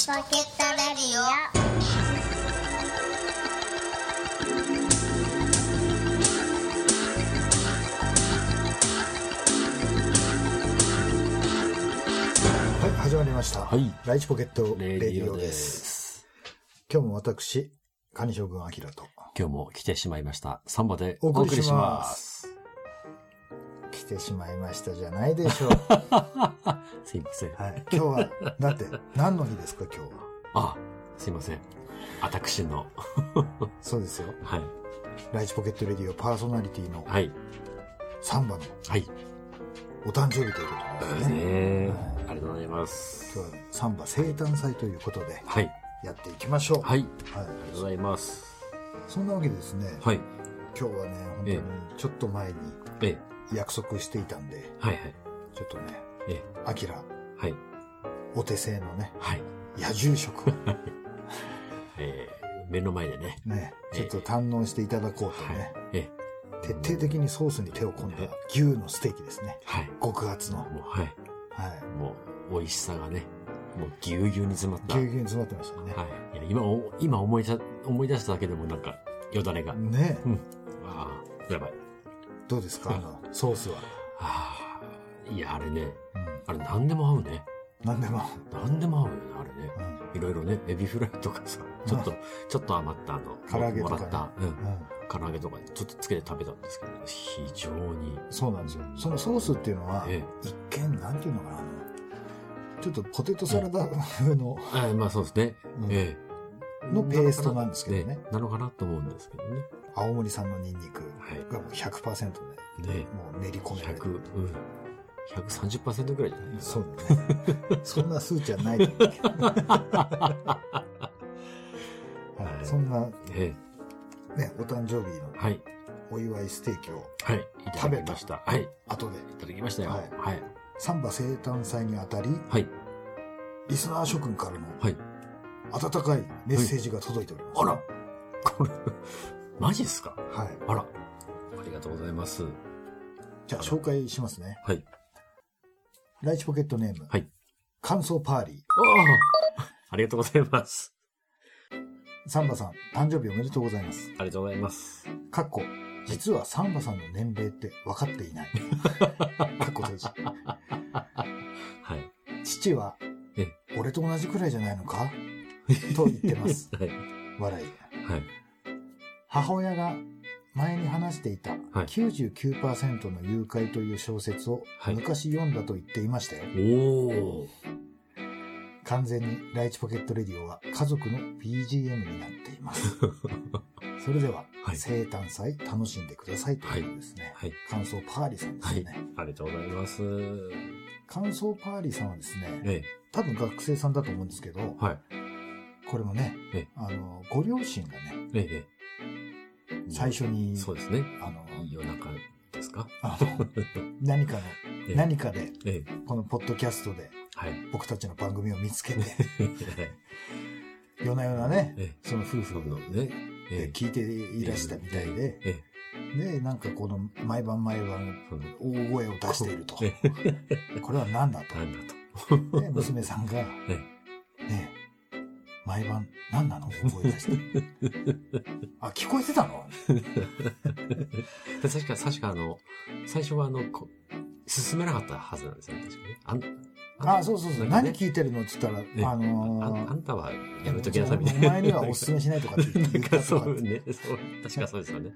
チポケットレディオはい、始まりました。はいライチポケットレディオです。す。今日も私、カニ将軍アキラと今日も来てしまいました。サンバでおお送りします。来てしまいましたじゃないでしょう。すいません。はい、今日は、だって何の日ですか今日は。あ、すいません。私の。そうですよ。はい。ライチポケットレディオパーソナリティのはい。サンバのはい。お誕生日ということですね。ねはいありがとうございます。今日はサンバ生誕祭ということではい。やっていきましょう。はい。はいありがとうございます。そんなわけでですね、はい。今日はね、本当にちょっと前にええ。約束していたんで、はいはい。ちょっとね、ええ。アキラ、はい。お手製のね、はい。野獣食を えー、目の前でね。ね、ちょっと堪能していただこうとはいね、。ええ。徹底的にソースに手を込んだえ牛のステーキですね。はい。極厚の。もう、はい。はい。もう、美味しさがね、もうぎゅうぎゅうに詰まった。ぎゅうぎゅうに詰まってましたね。はい。いや今お、今思い出思い出しただけでもなんか、よだれが。ねああ、やばい。どうですか？あの、ソースは。ああ、いや、あれね、うん。あれ何でも合うね。なんでも。何でも合うよね、あれね。うん。いろいろね、エビフライとかさ、ちょっと、ちょっと余ったあの、唐揚げとかねもらった、うん、うん。唐揚げとかちょっとつけて食べたんですけど、非常に、そうなんですよ。そのソースっていうのは、え一見、なんていうのかな、あの、ちょっとポテトサラダ風の、え。あまあそうですね。うんええ。のペーストなんですけどねなのかなと思うんですけどね。青森産のニンニクはい。がもう100%ねで、もう練り込められて100、る。うん。130%ぐらいじゃないそうだね。そんな数値はないと思うけど。はい、そんな、えね、お誕生日の。お祝いステーキをはい。いただきました。はい。い後で、ただきましたよ。ははいい。サンバ生誕祭にあたり、はい。リスナー諸君からのはい。温かいメッセージが届いております。あらこれ、マジっすか？はい。あら。ありがとうございます。じゃあ紹介しますね。はい。ライチポケットネーム。はい。感想パーリー。ああ ありがとうございます。サンバさん、誕生日おめでとうございます。ありがとうございます。かっこ、実はサンバさんの年齢って分かっていない。かっこ閉じ。はい。父はえ、俺と同じくらいじゃないのか？と言ってます。はい。笑い。はい。母親が前に話していたはい99%の誘拐という小説をはい昔読んだと言っていましたよ。完全にライチポケットレディオは家族の BGM になっています。それでは、はい生誕祭楽しんでくださいというですね。はい。感想パーリーさんですはいね。。ありがとうございます。感想パーリーさんはですね、え多分学生さんだと思うんですけどえ。、はい。これもねええ、あの、ご両親がね、ええ。ええ最初に、そうですね。あの、夜中ですか？あの何かの、ええ何かで、ええ。このポッドキャストではい。僕たちの番組を見つけて、は い夜な夜なね、えその夫婦で聞いていらしたみたいで、ええ。で、なんかこの毎晩毎晩大声を出していると。ええ。これは何だと。なんだと。で、娘さんが、えねえ、毎晩何なの？大声出して。あ、聞こえてたの？で 確か、確かあの、最初はあの、こ進めなかったはずなんですよね、確かに。あんあ、そうそうそう。ね何聞いてるの？って言ったら、えあのあーあんたはやめときなさいみたいおな。前にはお勧めしないとかって言ったとかうね、そう、確かそうですよね。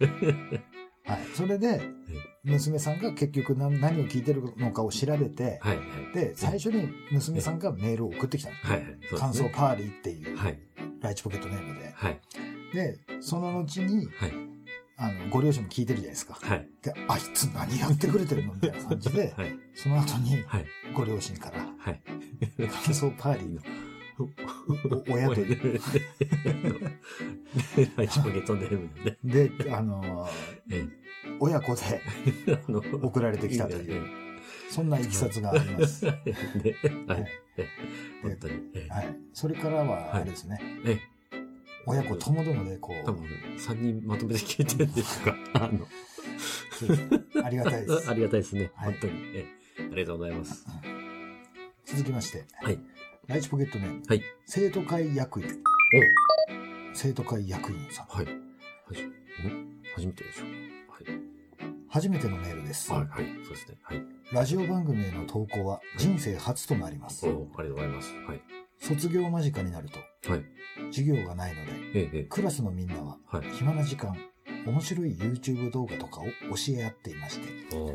うんははい。それで、娘さんが結局何何を聞いてるのかを調べて、い。はい。はい。で、最初に娘さんがメールを送ってきたの。はい。はい。そう感ですね。想パーリーっていう、はい。ライチポケットネームで。はい。で、その後に、はい。あの、ご両親も聞いてるじゃないですか。はい。で、あいつ何やってくれてるのみたいな感じで、はい。その後に、はい。ご両親から、はい。感想パーリーのお親という。でね。で、あのーえ親子で 送られてきたという、そんないきさつがあります。ね。ははい本当に。えはい。それからは、あれですね、え。親子ともどもで、こ多分、3人まとめて聞いてるんですかあの、う、ありがたいですあ。りがたいですね。はい本当に。ええ。ありがとうございます。続きまして、はい。ライチポケットネーム。はい。生徒会役員。生徒会役員さん。はい。はじ、ん初めてでしょ初めてのメールです。はい。はい。はい。そうですね。はい。ラジオ番組への投稿は人生初となります。おありがとうございます。はい。卒業間近になると、はい。授業がないので、ええ、ええ。クラスのみんなははい。暇な時間、面白い YouTube 動画とかを教え合っていまして、お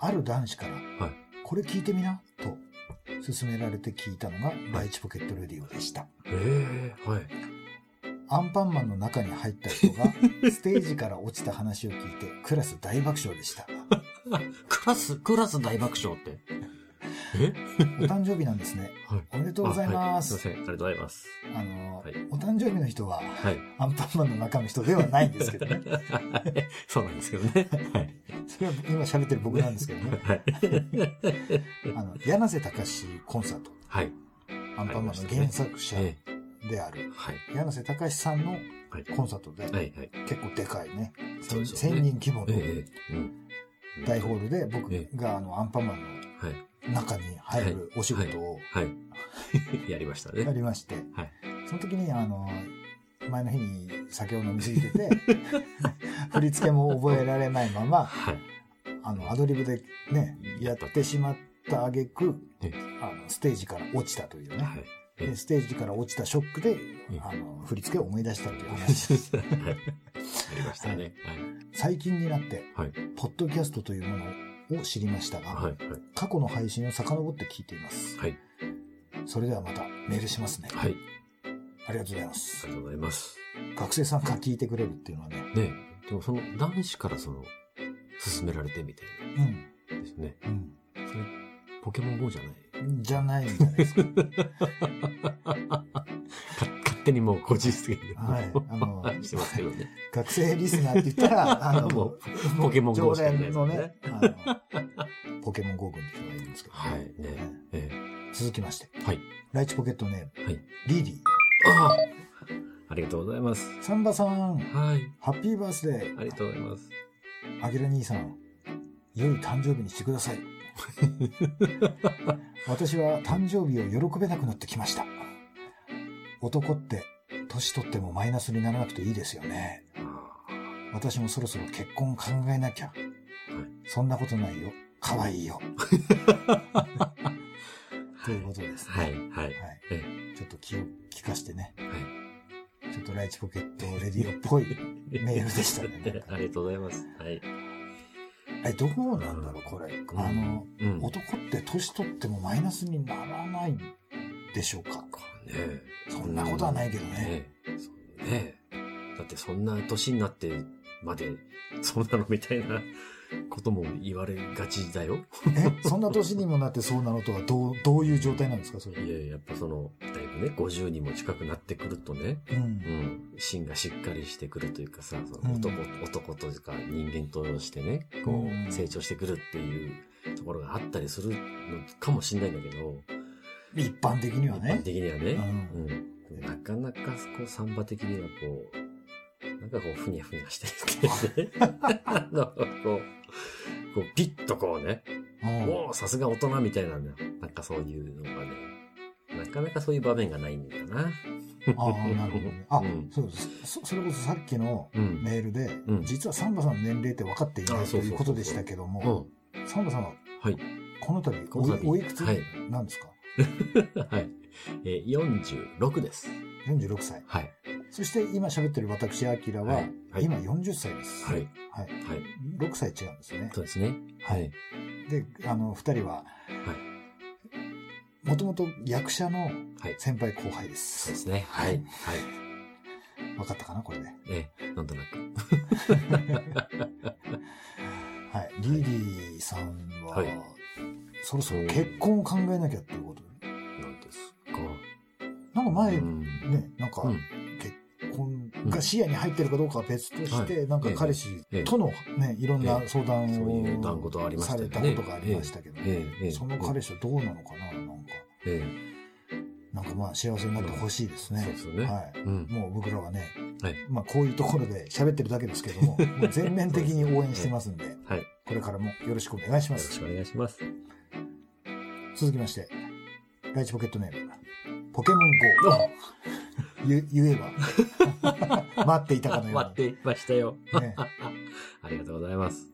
ある男子から、はい。これ聞いてみな、と勧められて聞いたのが、ライチポケットレディオでした。ええはい。アンパンマンの中に入った人が、ステージから落ちた話を聞いて、クラス大爆笑でした。クラス、クラス大爆笑って？え？お誕生日なんですね。はい。おめでとうございます。あはいすいません。ありがとうございます。あの、はいお誕生日の人は、はい。アンパンマンの中の人ではないんですけどね。そうなんですけどね。はい。それは今喋ってる僕なんですけどね。はい。あの、柳瀬隆コンサート。はい。アンパンマンの原作者えである、えはい。柳瀬隆さんのはい。コンサートで、はい。はい。結構でかいね。そうですよね1000人規模の。大ホールで僕えがあのアンパンマンはい。の中に入るお仕事をはい。やりましたやね。りまして、はいその時にあの、前の日に酒を飲みすぎてて、振り付けも覚えられないまま、はい。あの、アドリブでね、やってしまった挙句えあの、ステージから落ちたというね。でステージから落ちたショックでえ、あの、振り付けを思い出したという 話です。はい。ありましたね。最近になって、はい。はい。ポッドキャストというものを知りましたが、はい。はい。過去の配信を遡って聞いています。はい。それではまたメールしますね。はい。ありがとうございまあすり。がとうございます。学生さんが聞いてくれるっていうのはね、ねえでもその男子からその、勧められてみたいうん、なですね。うん。それ、ポケモン GO じゃない？じゃないんじゃないです か。か勝手にもう個人的にはいあの してますけどね。学生リスナーって言ったら、あの、もうポケモン GO 常しかないです連のね ポケモン GO 軍って人がいるんですけど、はい、ねえ続きまして、えはい。ライチポケットネーム、はい。リリー。ああありがとうございます。サンバさん、はい。ハッピーバースデー。ありがとうございます。アゲラ兄さん、良い誕生日にしてください。私は誕生日を喜べなくなってきました。男って、年取ってもマイナスにならなくていいですよね。私もそろそろ結婚考えなきゃ。そんなことないよ。可愛いよ。ということですね。はい、はい。はいえちょっと気を利かしてね。えはい。ちょっとライチポケットレディオっぽい メールでしたね。ありがとうございます。はい。え、どうなんだろう、これ。あの、うん。男って年取ってもマイナスにならないでしょうかねそんなことはないけどね。ねねだってそんな年になってまで、そうなのみたいなことも言われがちだよ。え、そんな年にもなってそうなのとはどう、どういう状態なんですか、それ。いや、やっぱその、だいぶね、50にも近くなってくるとね、うんう。ん、芯がしっかりしてくるというかさ、その男、男というか人間としてね、こうんう、成長してくるっていうところがあったりするのかもしれないんだけど、一般的には一般ね。的にはね、ううん。なかなか、こう、サンバ的にはこう、なんかこう、ふにゃふにゃしてるっていうね。なんかこう、こう、ピッとこうね、うんおおさすが大人みたいなね、なんかそういうのがね、なかなかそういう場面がないんだな。ああ、なるほどね。あ、うんそうです。そそれこそさっきのうん。メールで、うん実はサンバさんの年齢って分かっていないということでしたけども、うん。サンバさんははい。この度おいおいくつ？はいなんですか、はい。えー、46です。?46 歳。はい。そして今喋ってる私、アキラは、今40歳です。はい。はい。はい。6歳違うんですね。そうですね。はい。で、あの、二人は、もともと役者のはい。先輩後輩で。そうですすね。はい。はい。分かったかなこれで？えー、なんとなく。はい。リリーさんは、はいそろそろ結婚を考えなきゃっていうことで。なんですか。なんか前、うんね、なんか、が視野に入ってるかどうかは別として、はいなんか彼氏とのね、いろんな相談をされたことがありましたけど、ええええその彼氏はどうなのかななんか、えなんかまあ幸せになってほしいですね。そうですよねはいえ。うん。もう僕らはね、はいまあこういうところで 喋ってるだけですけども、もう全面的に応援してますんで、はい。よこれからもよろしくお願いします。ろしくお願いします。続きまして、ライチポケットネーム、ポケモン GO。言言えば。待っていたかのよう待っていましたよ。に。ね、ありがとうございます。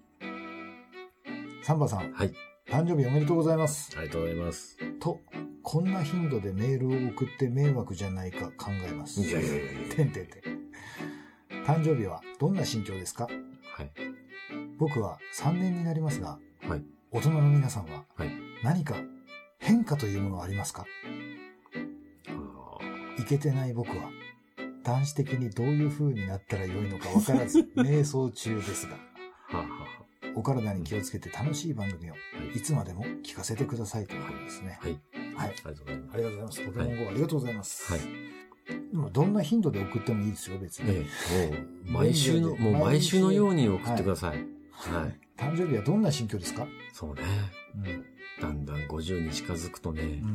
サンバさん、はい。誕生日おめでとうございます。ありがとうございます。と、こんな頻度でメールを送って迷惑じゃないか考えます。いやいやいやいやてんてんてん。誕生日はどんな心境ですか？はい。僕は3年になりますが、はい。大人の皆さんははい。何か変化というものはありますか？あいけてない僕は、男子的にどういう風になったらよいのかわからず、瞑想中ですが、お体に気をつけて楽しい番組をい。いつまでも聞かせてくださいということですね。はい。はい。ありがとうございます。ありがとうございます。ポケモン GO ありがとうございます。はい。今どんな頻度で送ってもいいですよ、別に。ええ、もう、毎週の、もう毎週のように送ってください。はい。誕生日はどんな心境ですか？そうね。うん。だんだん50に近づくとねう、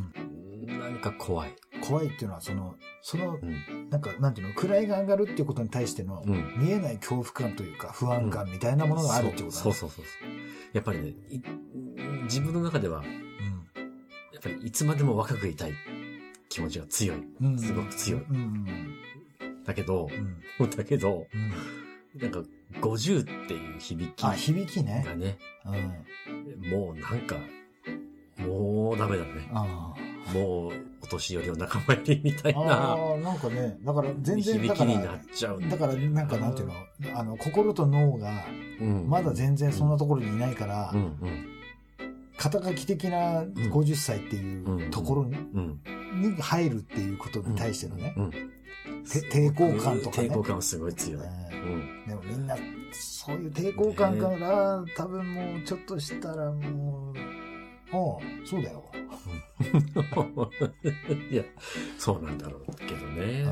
ん。なんか怖い。怖いっていうのは、その、その、うん。なんか、なんていうの、位が上がるっていうことに対しての、うん。見えない恐怖感というか、不安感みたいなものがあるってことだね。そうそうそうそう。やっぱりね、い自分の中では、やっぱりいつまでも若くいたい気持ちが強い。うん。うん。すごく強いうん。うん。だけどう、ん。だけど、うん。なんか50っていう響きあ、が響きね。ね、うん。もうなんか、もうダメだね。あもうお年寄りの仲間入りみたいあ。あなあ、なんかね、だから全然、だから、響きになっちゃうんだから、なんかなんていうの、あの、心と脳が、うん。まだ全然そんなところにいないから、肩書き的な50歳っていうところにうん。に入るっていうことに対してのね、抵抗感とかね。抵抗感はすごい強い。でもみんな、そういう抵抗感から、多分もうちょっとしたらもう、ああ、そうだよ。いや、そうなんだろうけどね。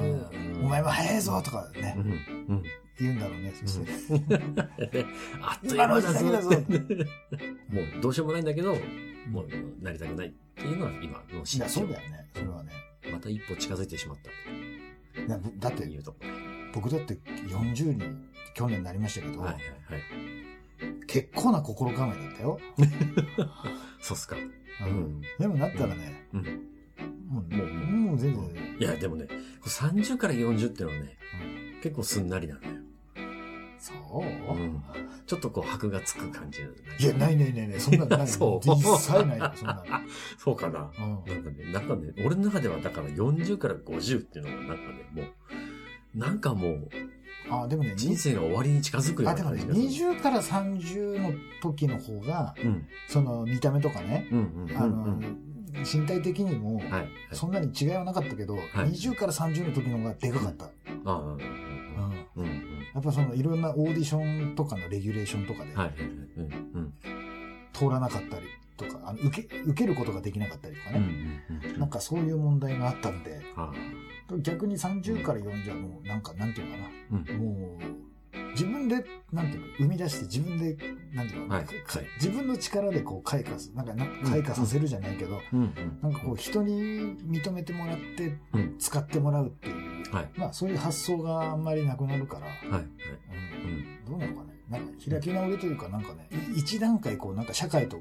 お前は早いぞとかねう、ん。うん。言うんだろうね。そして、あっという間だぞもうどうしようもないんだけど、もうなりたくないっていうのは今の心境そうだよね。それはね。また一歩近づいてしまったいやだって、というと。僕だって40に去年なりましたけど、はいはいはい。結構な心構えだったよ。そうっすか。ううんん。でもなったらね、うん。もう、もうもう全然、いや、でもね、30から40ってのはね、結構すんなりなんだよ。そう、うん。ちょっとこう、箔がつく感じいや、ないないないない、そんなのない。そう実際ないよ、そんな そうかな。の。うんなんかね、なんかね、俺の中ではだから40から50っていうのがなんかね、もう、なんかもう、あ、でもね、人生が終わりに近づくようあ、でもね、な感じがする。20から30の時の方が、うん。その見た目とかね、うんうん。あの、うん身体的にも、はい。はい。そんなに違いはなかったけど、い20から30の時の方がでかかった。ああ、うんやっぱそのいろんなオーディションとかのレギュレーションとかで、はいはいはい。うんうん。通らなかったりとか、あの受け、受けることができなかったりとかうんね。なんかそういう問題があったんで、あ逆に30から40はもうなんか、なんていうのかな、。もう、自分で、なんていうの、生み出して自分で、なんていうの、はいかはい自分の力でこう開花す、なんかな開花させるじゃないけど。なんかこう人に認めてもらってうん。使ってもらうっていう、はい。まあそういう発想があんまりなくなるから、はい。はい。うんうん。どうなのかね。なんか開き直りというかなんかね、い一段階こうなんか社会と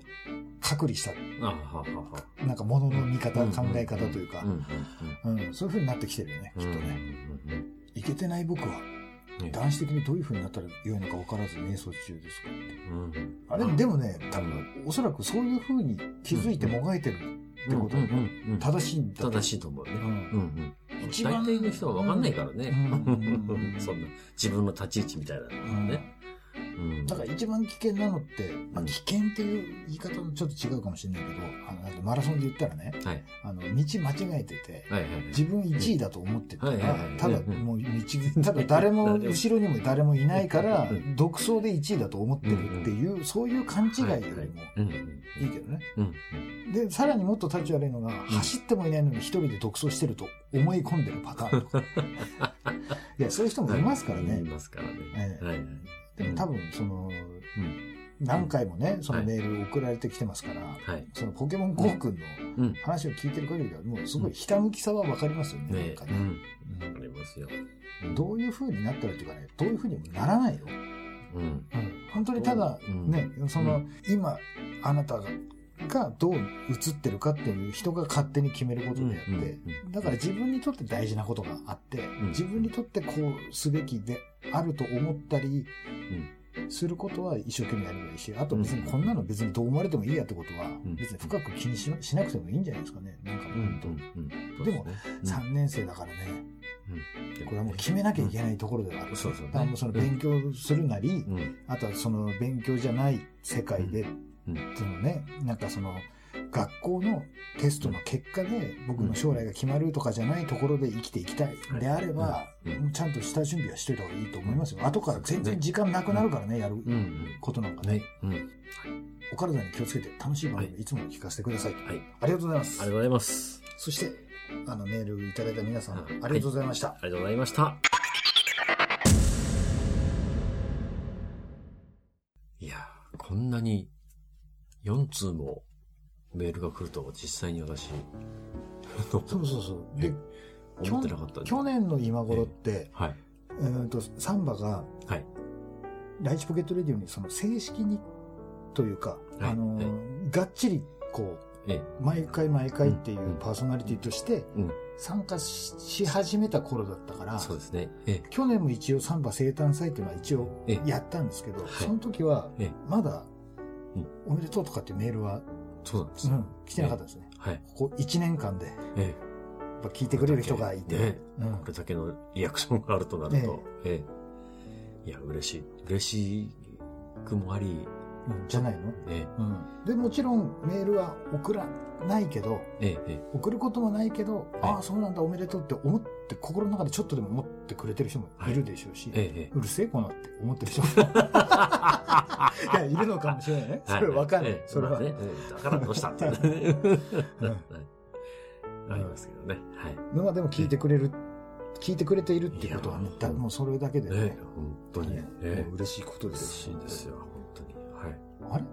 隔離した、ああ、ははは。なんか物の見方、うん考え方というかそういう風になってきてるよね、きっとね。いけてない僕は、うん。男子的にどういう風になったら良いのか分からず瞑想中ですかって。うん。あれ、でもね、多分、おそらくそういう風に気づいてもがいてるってこと正しいんだ正しいと思うね。一番の人は分かんないからね。そんな、自分の立ち位置みたいなね。うん。だから一番危険なのって、まあ、うん危険っていう言い方もちょっと違うかもしれないけど、あのマラソンで言ったらね、はい。あの、道間違えてて、はいはいはい。自分1位だと思ってたらはいはいはい、ただもう道、ただ誰も、後ろにも誰もいないからうん、独走で1位だと思ってるっていう、そういう勘違いよりも。いいけどね。うん。で、さらにもっと立ち悪いのが、走ってもいないのに一人で独走してると思い込んでるパターンとか。いや、そういう人もいますからいね。ますからね。ええはいはい。でも多分、その、うん。何回もね、そのはいメール送られてきてますから、はい。そのポケモン GO 君のうん。話を聞いてる限りでは、もうすごいひたむきさはわかりますよね。ねなんかねありますよ。どういう風になったらというかね、どういう風にもならないよ。うん。うん、本当にただ、うんね、その、今、あなたが、がどう映ってるかっていう人が勝手に決めることであって、だから自分にとって大事なことがあって、ん自分にとってこうすべきであると思ったりすることは一生懸命やればいいし、あと別にこんなの別にどう思われてもいいやってことはん別に深く気にししなくてもいいんじゃないですかね。なんか。本当、うん。でもそう3年生だからね、これはもう決めなきゃいけないところではある。そうそうねだからもうその勉強するなり。あとはその勉強じゃない世界で、うんそのね、なんかその、学校のテストの結果で僕の将来が決まるとかじゃないところで生きていきたいであれば、ちゃんと下準備はしといた方がいいと思いますよ。後から全然時間なくなるからね、やる。ことなんかね。お体に気をつけて楽しい番組いつも聞かせてください。はい。ありがとうございますありがとう。ございます。そして、あの、メールいただいた皆さん、はいありがとうございました。ありがとうございました。いやー、こんなに4通もメールが来ると実際に私、そうそうそう。で、思ってなかった去年の今頃って、はい。えーと、サンバが、はい。ライチポケットレディオにその正式にというか、はいあのーはいがっちりこええ。う毎回毎回っていうんうパーソナリティとしてうん参加しし始めた頃だったから、そうですね。ええ。去年も一応サンバ生誕祭っていうのは一応ええやったんですけど、いその時はええまだうんおめでとうとかっていうメールは、そうなんですよ。うん、来てなかったですね。はい。ここ1年間でやええ。っぱ聞いてくれる人がいて、ねうんこれだけのリアクションがあるとなると、ええ。いや、嬉しい。嬉しくもあり、うんじゃないの、えうん、でもちろんメールは送らないけどえ。ええ。え送ることもないけど、はいああそうなんだおめでとうって思って心の中でちょっとでも思ってくれてる人もいるでしょうし、え。ええ。うるせえこのって思ってる人も いやいるのかもしれないねそれわかんない、ええそれは、まあね。ええだからどうしたって ありますけどね。はい。まあでも聞いてくれる、聞いてくれているっていうことはねもうそれだけでねね本当に。嬉しいことで嬉すしいですよ。あれ？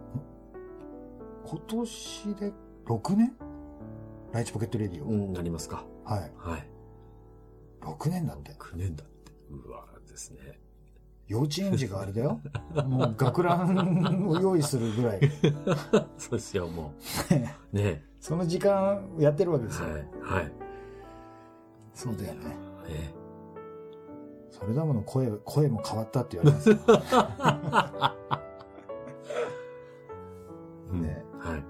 今年で6年？ライチポケットレディオ、うん、なりますか。はいはい。6年だって9年だって。うわですね。幼稚園児があれだよ もう学ランを用意するぐらい そうですよ、もう。ねその時間やってるわけですよ、はい。はい。そうだよねえそれだもの声声も変わったって言われますよえ。ねはい。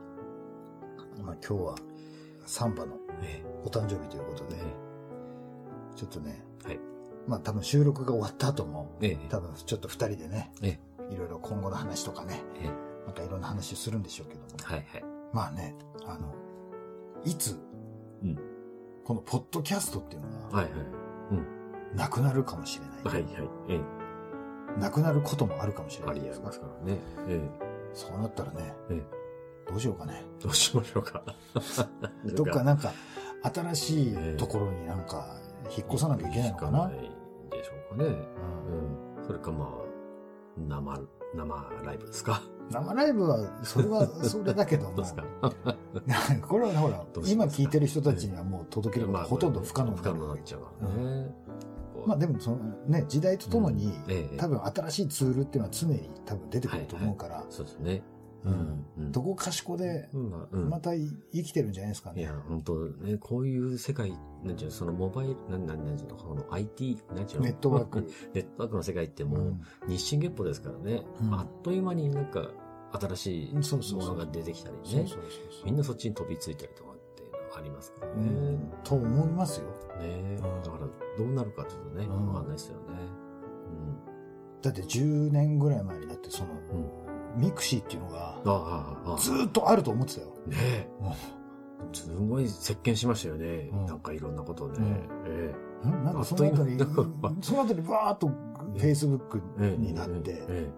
まあ今日はサンバのえお誕生日ということでえ。ちょっとね、はいまあ多分収録が終わった後もええ。多分ちょっと二人でねえいろいろ今後の話とかねえ。えまたいろんな話するんでしょうけどもえ。はいはい。まあねあのいつ、うんこのポッドキャストっていうのがはいはい。なくなるかもしれない、はいはい。えなくなることもあるかもしれえ。ないですありえますからね。えそうなったらね、えどうしようかね。え。どうしましょうか。どっかなんか、新しいところになんか、引っ越さなきゃいけないのかな。いでしょうかね。うんうん。それかまあ、生、生ライブですか。生ライブは、それは それだけどもどうですか。これはほら今聞いてる人たちにはもう届けることはほとんど不可能不可能なになっちゃうからね。まあでもそのね、時代とともに、ええ多分新しいツールっていうのは常に多分出てくると思うから、そうですね。うん。うんどこかしこでうんまた生きてるんじゃないですかね。いや、本当ね、こういう世界、なんていうの、そのモバイル、なん、なん、なんていうの、この IT、なんていうの？ネットワーク。ネットワークの世界ってうもうん。日進月歩ですからね、うん。あっという間になんか新しいものが出てきたりね、みんなそっちに飛びついたりとありますからうね。んと思いますよ。ねうんだからどうなるかちょっとね、うんわかんないですよね。だって10年ぐらい前にだってその、うん。うん。ミクシーっていうのがずーっとあると思ってたよ。あ。ねえ。うんすごい席巻しましたよね。うんなんかいろんなことをね。うんえんなんかその後にその後にバーっとフェイスブックえええになって、え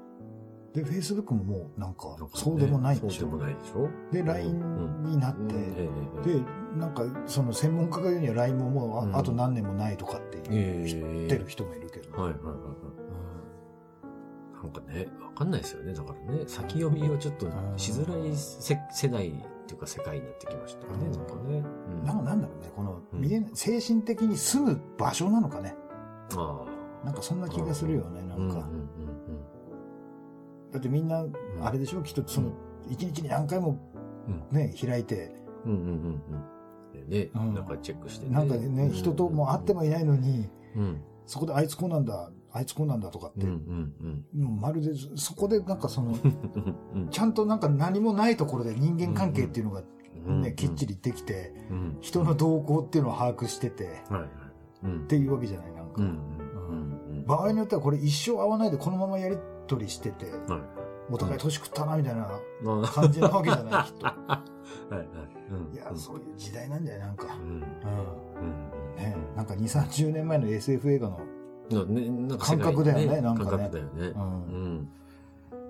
で、フェイスブックももうなんかそうでもないでしょそうでも。ないでしょで、うん LINE になって、で、なんかその専門家が言うには LINE ももうあ,、と何年もないとかってええ知ってる人もいるけど。はいはいはいはい。なんかね、わかんないですよね。だからね、先読みをちょっとしづらいせ世代っていうか世界になってきましたよね、うんなんかね。うんなんかなんだろうね、このうん見え精神的に住む場所なのかね。あなんかそんな気がするよね、あ。なんか。うんうんだってみんな、あれでしょ、きっとその、一日に何回もうん。ね、開いて、うんうんうんうん。でね、うんなんかチェックしてね。なんかね、人とも会ってもいないのに、うん。そこであいつこうなんだ、あいつこうなんだとかって、うんうんもうまるでそこでなんかその、うん。うんちゃんとなんか何もないところで人間関係っていうのがうんね、きっちりできて、うん。人の動向っていうのを把握してて、はいっていうわけじゃない、なんか。うんうんうん。場合によってはこれ一生会わないでこのままやりとりしてて、はい。お互い年食ったなみたいなまあ、感じなわけじゃない、きっと。はいはい。うんいや、そういう時代なんじゃないなんか。うん。ね、なんか2、30年前の SF 映画の、感覚だよねなんかね感覚だよね。う。うんん。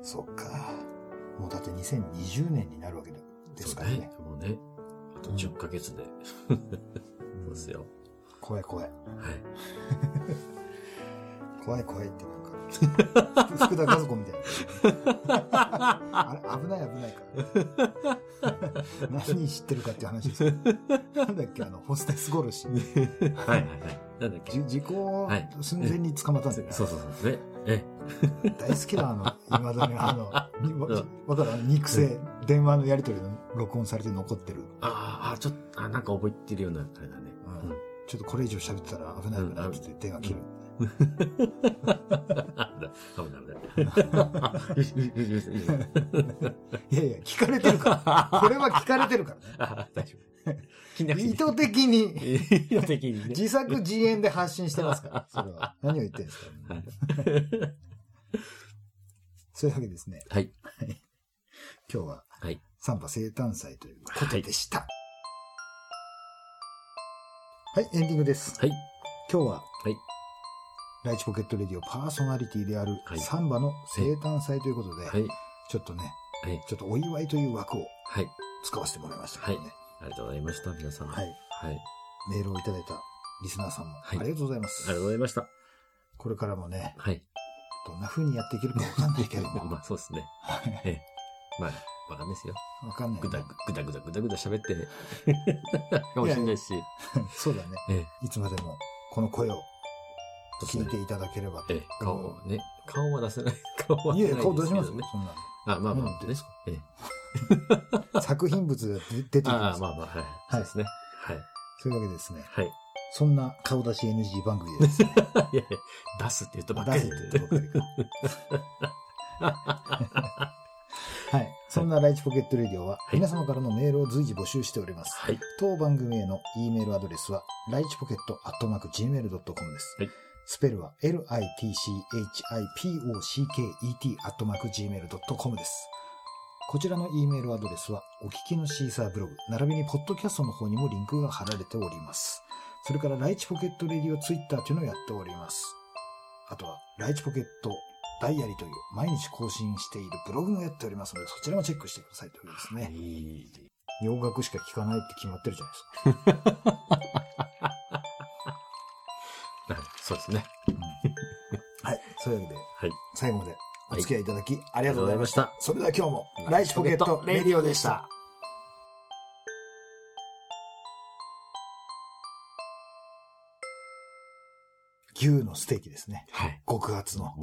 そっか。もうだって2020年になるわけですからね。そうもうね、あと10ヶ月で。そうですよ。怖い怖い。はい。怖い怖いってなんか、福田和子みたいな。あれ危ない危ないから。何知ってるかっていう話ですよ。なんだっけ、あの、ホステス殺し。はいはいはい。なんだっけじ時効はい寸前に捕まったんだよね。そうそうそう。ね。え、大好きだ、あの、未だに、あの、に わわかる肉声、電話のやり取りの録音されて残ってる。あーあ、ちょっと、あ、なんか覚えてるような、あれだね。うんちょっとこれ以上喋ってたら危ない危ないって言って電話切る。あ危ないやいや、聞かれてるから。これは聞かれてるからね。あ大丈夫。意図的に、意図的にね。自作自演で発信してますから。それは。何を言ってるんですか、はいそういうわけですね。はい。今日は、はい。サンバ生誕祭ということでした。はい、エンディングです。はい。今日は、はい。ライチポケットレディオパーソナリティであるはいサンバの生誕祭ということで、はい。ちょっとね、はい。ちょっとお祝いという枠をはい。使わせてもらいましたけどね。ありがとうございました、皆さん。はい。はい。メールをいただいたリスナーさんもあはいりがとうございます。ありがとうございました。これからもね、はい。どんな風にやっていけるかわかんないけども、まあ、そうですね。はいええ。まあ、わかんないですよ。わかんない、ぐだね。ぐだぐだぐだぐだ喋って、かもしれないし。そうだね。ええ。いつまでもこの声を聞いていただければと。ええ、顔をね、顔は出せない。顔はいやいや、出せない顔出します。そんなあ、まあまあ何言ってんですか。ええ。の。作品物が出てきああ、ます。まあまあ、はい。そうですね。はい。そういうわけでですね、はい。そんな顔出し NG 番組でですね、いやいや、出すって言ったばっかり出す というばかりか。はい。そんなライチポケットレディオは、い皆様からのメールを随時募集しております。はい。当番組への E メールアドレスは、ライチポケットアットマーク Gmail.com です。はいスペルは litchipocket アットマーク Gmail.com です。こちらの E メールアドレスは、お聞きのシーサーブログ、並びにポッドキャストの方にもリンクが貼られております。それから、ライチポケットレディオツイッターというのをやっております。あとは、ライチポケットダイアリーという毎日更新しているブログもやっておりますので、そちらもチェックしてくださいということですね。洋楽しか聴かないって決まってるじゃないですか。はいそうですね。はい。そういうわけで、はい。最後までお付き合いいただきありがとうございました。ありがそれでは今日も、ライチポケットレディオでした。牛のステーキですね。はい。極厚の。